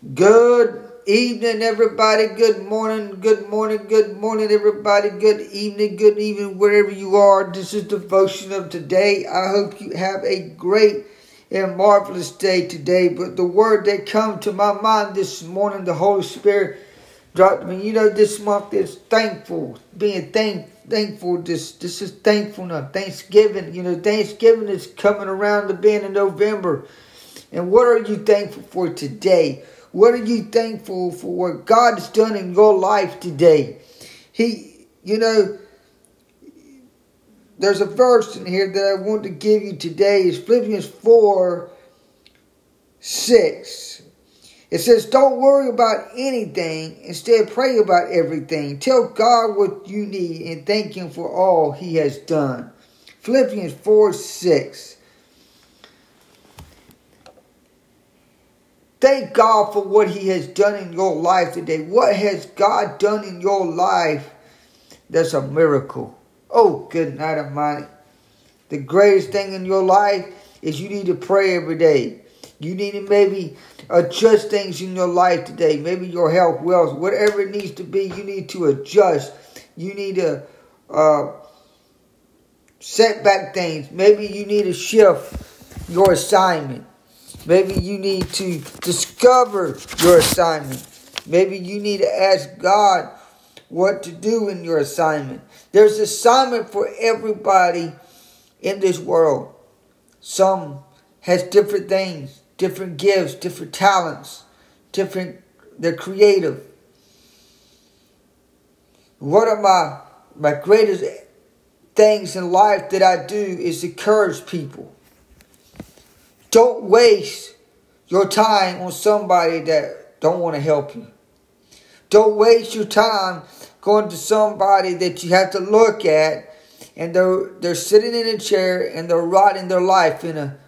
Good evening, everybody. Good morning, good morning, good morning, everybody. Good evening, good evening, wherever you are. This is devotion of today. I hope you have a great and marvelous day today. But the word that come to my mind this morning, the Holy Spirit dropped me. You know, this month is thankful, being thank, thankful. This this is thankfulness. Thanksgiving. You know, Thanksgiving is coming around the bend in November. And what are you thankful for today? What are you thankful for what God has done in your life today? He, you know, there's a verse in here that I want to give you today. It's Philippians 4 6. It says, Don't worry about anything. Instead, pray about everything. Tell God what you need and thank Him for all He has done. Philippians 4 6. Thank God for what He has done in your life today. What has God done in your life that's a miracle? Oh, good night, Almighty. The greatest thing in your life is you need to pray every day. You need to maybe adjust things in your life today. Maybe your health, wealth, whatever it needs to be, you need to adjust. You need to uh, set back things. Maybe you need to shift your assignment. Maybe you need to discover your assignment. Maybe you need to ask God what to do in your assignment. There's assignment for everybody in this world. Some has different things, different gifts, different talents, different they're creative. One of my my greatest things in life that I do is encourage people. Don't waste your time on somebody that don't want to help you. Don't waste your time going to somebody that you have to look at and they're they're sitting in a chair and they're rotting their life in a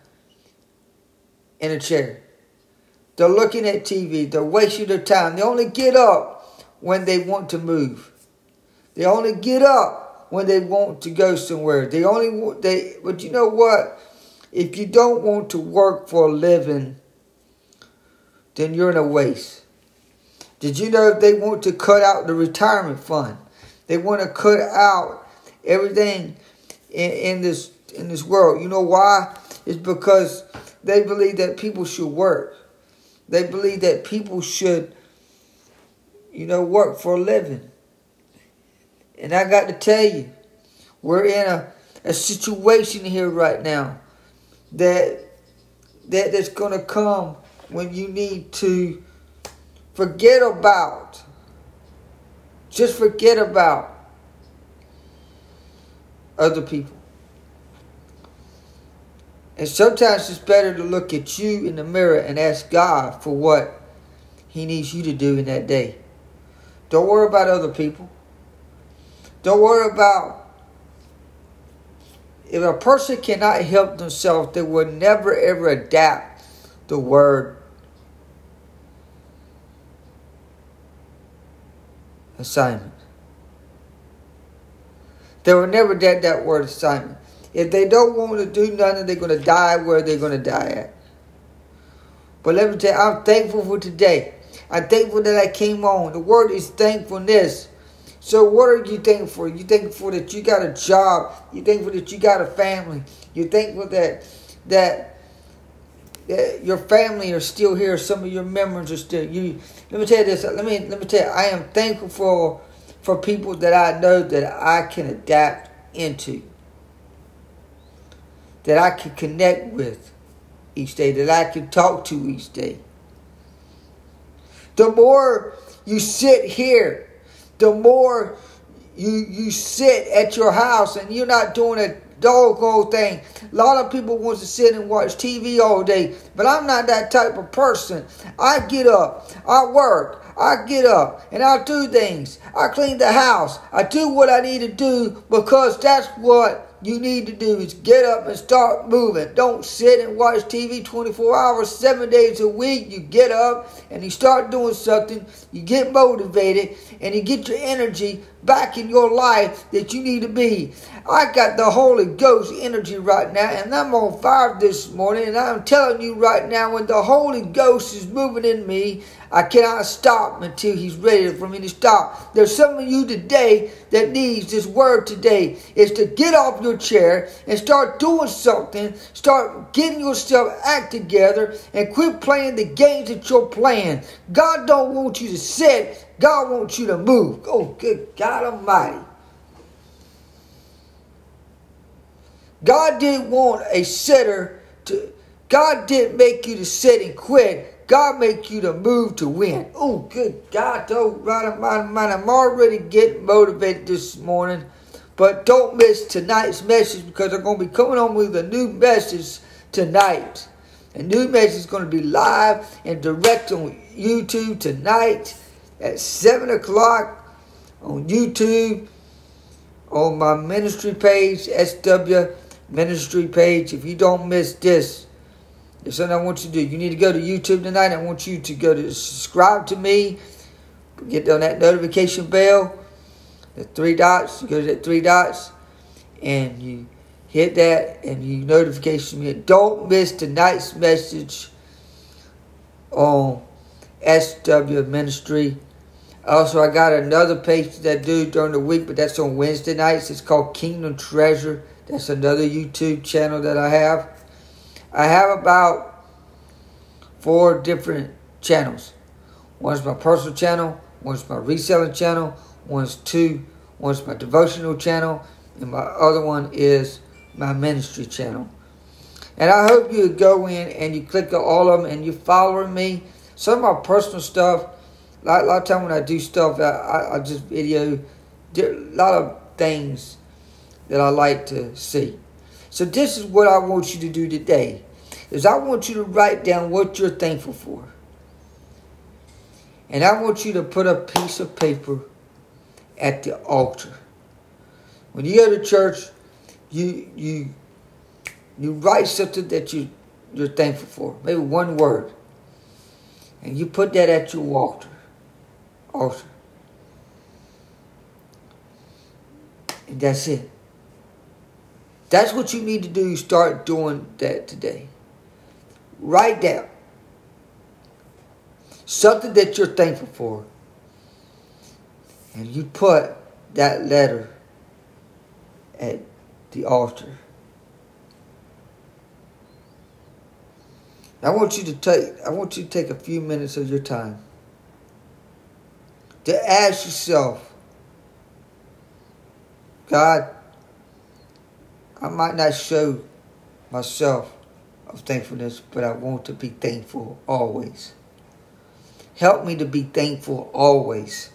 in a chair. They're looking at TV, they're wasting their time. They only get up when they want to move. They only get up when they want to go somewhere. They only they but you know what? If you don't want to work for a living, then you're in a waste. Did you know they want to cut out the retirement fund? They want to cut out everything in, in this in this world. You know why? It's because they believe that people should work. They believe that people should, you know, work for a living. And I got to tell you, we're in a, a situation here right now that that that's going to come when you need to forget about just forget about other people. And sometimes it's better to look at you in the mirror and ask God for what he needs you to do in that day. Don't worry about other people. Don't worry about if a person cannot help themselves, they will never ever adapt the word assignment. They will never adapt that word assignment. If they don't want to do nothing, they're going to die where they're going to die at. But let me tell you, I'm thankful for today. I'm thankful that I came on. The word is thankfulness. So what are you thankful for? You thankful that you got a job. You thankful that you got a family. You thankful that that, that your family are still here. Some of your members are still. You let me tell you this. Let me let me tell you. I am thankful for for people that I know that I can adapt into. That I can connect with each day. That I can talk to each day. The more you sit here the more you you sit at your house and you're not doing a doggone thing. A lot of people want to sit and watch TV all day, but I'm not that type of person. I get up, I work, I get up, and I do things. I clean the house. I do what I need to do because that's what you need to do is get up and start moving. Don't sit and watch TV 24 hours, seven days a week. You get up and you start doing something. You get motivated and you get your energy back in your life that you need to be. I got the Holy Ghost energy right now, and I'm on fire this morning. And I'm telling you right now, when the Holy Ghost is moving in me, I cannot stop until He's ready for me to stop. There's some of you today that needs this word today is to get off your chair and start doing something. Start getting yourself act together and quit playing the games that you're playing. God don't want you to sit. God wants you to move. Oh, good God Almighty. God didn't want a sitter to. God didn't make you to sit and quit. God make you to move to win. Oh, good God, don't right my mind. I'm already getting motivated this morning. But don't miss tonight's message because I'm going to be coming on with a new message tonight. A new message is going to be live and direct on YouTube tonight at 7 o'clock on YouTube on my ministry page, SW Ministry page. If you don't miss this, there's something I want you to do. You need to go to YouTube tonight. I want you to go to subscribe to me. Get on that notification bell. The three dots. You go to that three dots. And you hit that and you notification me. Don't miss tonight's message on SW Ministry. Also, I got another page that I do during the week, but that's on Wednesday nights. It's called Kingdom Treasure. That's another YouTube channel that I have. I have about four different channels. One's my personal channel, one's my reselling channel, one's two, one's my devotional channel, and my other one is my ministry channel. And I hope you go in and you click on all of them and you following me. Some of my personal stuff, a lot, a lot of time when I do stuff, I, I, I just video a lot of things that I like to see. So this is what I want you to do today. Is I want you to write down what you're thankful for. And I want you to put a piece of paper at the altar. When you go to church, you you you write something that you you're thankful for. Maybe one word. And you put that at your altar. Altar. And that's it. That's what you need to do. You start doing that today. Write down something that you're thankful for. And you put that letter at the altar. I want you to take I want you to take a few minutes of your time to ask yourself, God, I might not show myself of thankfulness, but I want to be thankful always. Help me to be thankful always.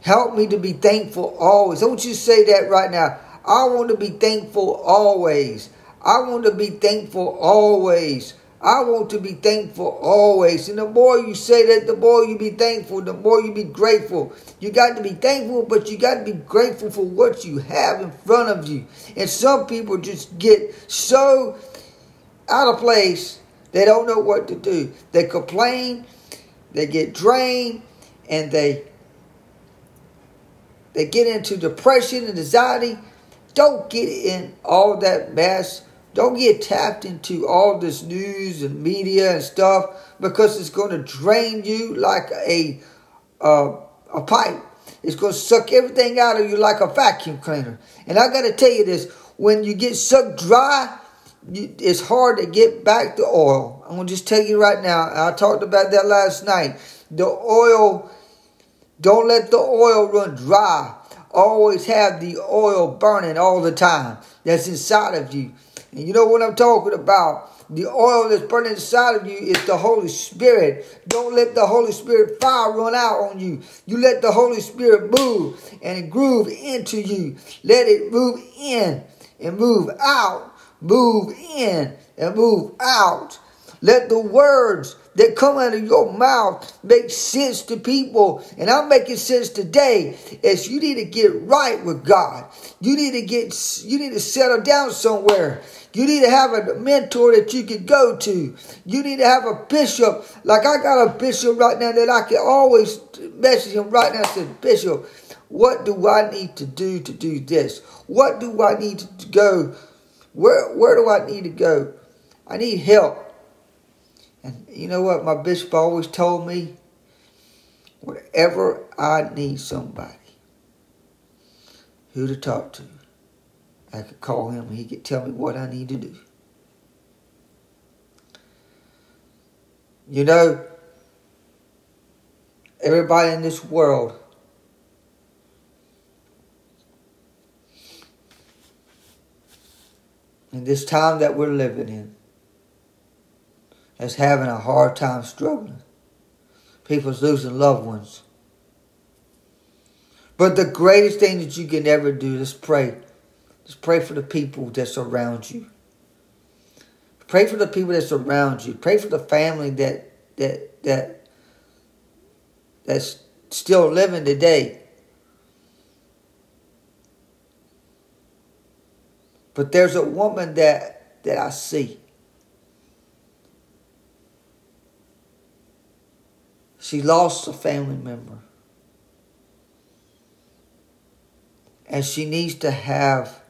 Help me to be thankful always. Don't you say that right now. I want to be thankful always. I want to be thankful always. I want to be thankful always. And the more you say that, the more you be thankful, the more you be grateful. You got to be thankful, but you got to be grateful for what you have in front of you. And some people just get so out of place, they don't know what to do. They complain, they get drained, and they they get into depression and anxiety. Don't get in all that mess don't get tapped into all this news and media and stuff because it's going to drain you like a uh, a pipe. It's going to suck everything out of you like a vacuum cleaner. And I got to tell you this: when you get sucked dry, you, it's hard to get back the oil. I'm going to just tell you right now. I talked about that last night. The oil, don't let the oil run dry. Always have the oil burning all the time. That's inside of you. And you know what I'm talking about. The oil that's burning inside of you is the Holy Spirit. Don't let the Holy Spirit fire run out on you. You let the Holy Spirit move and groove into you. Let it move in and move out. Move in and move out. Let the words that come out of your mouth make sense to people. And I'm making sense today as you need to get right with God. You need to get you need to settle down somewhere. You need to have a mentor that you can go to. You need to have a bishop. Like I got a bishop right now that I can always message him right now. I said, Bishop, What do I need to do to do this? What do I need to go? Where, where do I need to go? I need help. And you know what? My bishop always told me wherever I need somebody who to talk to, I could call him and he could tell me what I need to do. You know, everybody in this world in this time that we're living in is having a hard time struggling. People's losing loved ones. But the greatest thing that you can ever do is pray. Just pray for the people that surround you. Pray for the people that surround you. Pray for the family that that that that's still living today. But there's a woman that that I see. She lost a family member. And she needs to have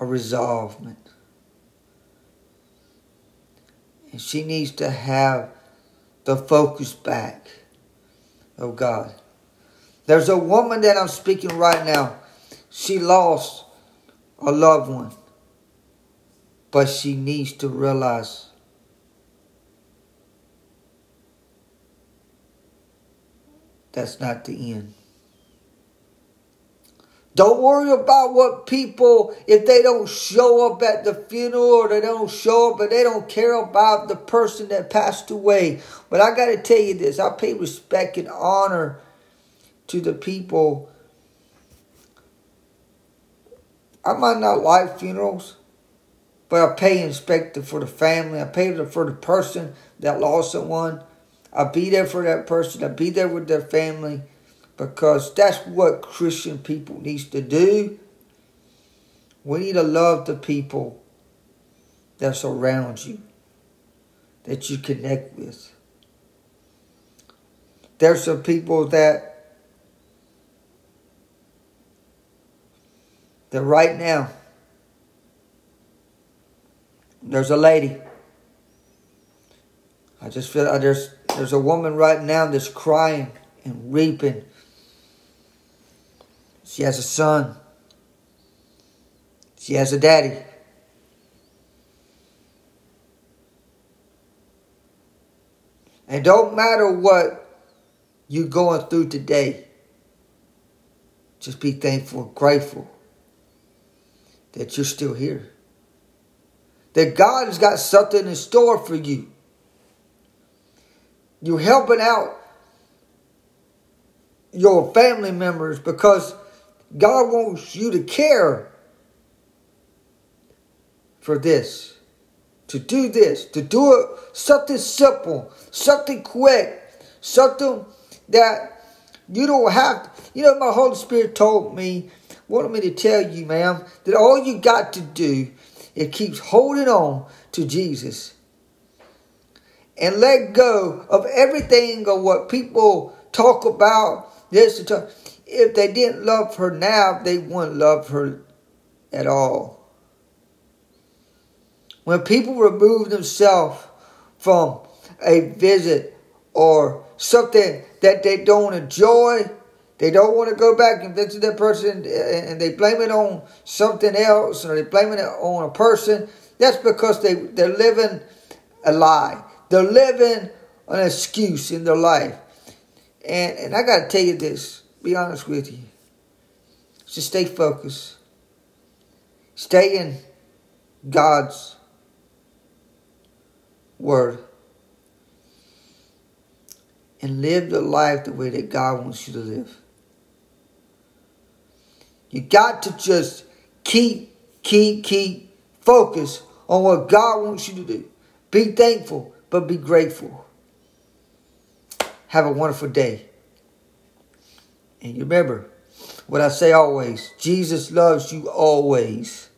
a resolvement. And she needs to have the focus back of God. There's a woman that I'm speaking right now. She lost a loved one. But she needs to realize that's not the end. Don't worry about what people, if they don't show up at the funeral or they don't show up, but they don't care about the person that passed away. But I got to tell you this I pay respect and honor to the people. I might not like funerals, but I pay respect for the family. I pay for the person that lost someone. I'll be there for that person. I'll be there with their family because that's what Christian people needs to do. We need to love the people that surround you, that you connect with. There's some people that that right now there's a lady. I just feel there's there's a woman right now that's crying and weeping she has a son. She has a daddy. And don't matter what you're going through today, just be thankful, and grateful that you're still here. That God has got something in store for you. You're helping out your family members because God wants you to care for this, to do this, to do it something simple, something quick, something that you don't have. To, you know, my Holy Spirit told me, wanted me to tell you, ma'am, that all you got to do is keep holding on to Jesus and let go of everything of what people talk about. This talk if they didn't love her now, they wouldn't love her at all. When people remove themselves from a visit or something that they don't enjoy, they don't want to go back and visit that person and they blame it on something else or they blame it on a person, that's because they, they're living a lie. They're living an excuse in their life. And, and I got to tell you this be honest with you. Just stay focused. Stay in God's Word. And live the life the way that God wants you to live. You got to just keep, keep, keep focus on what God wants you to do. Be thankful, but be grateful. Have a wonderful day. And you remember what I say always Jesus loves you always.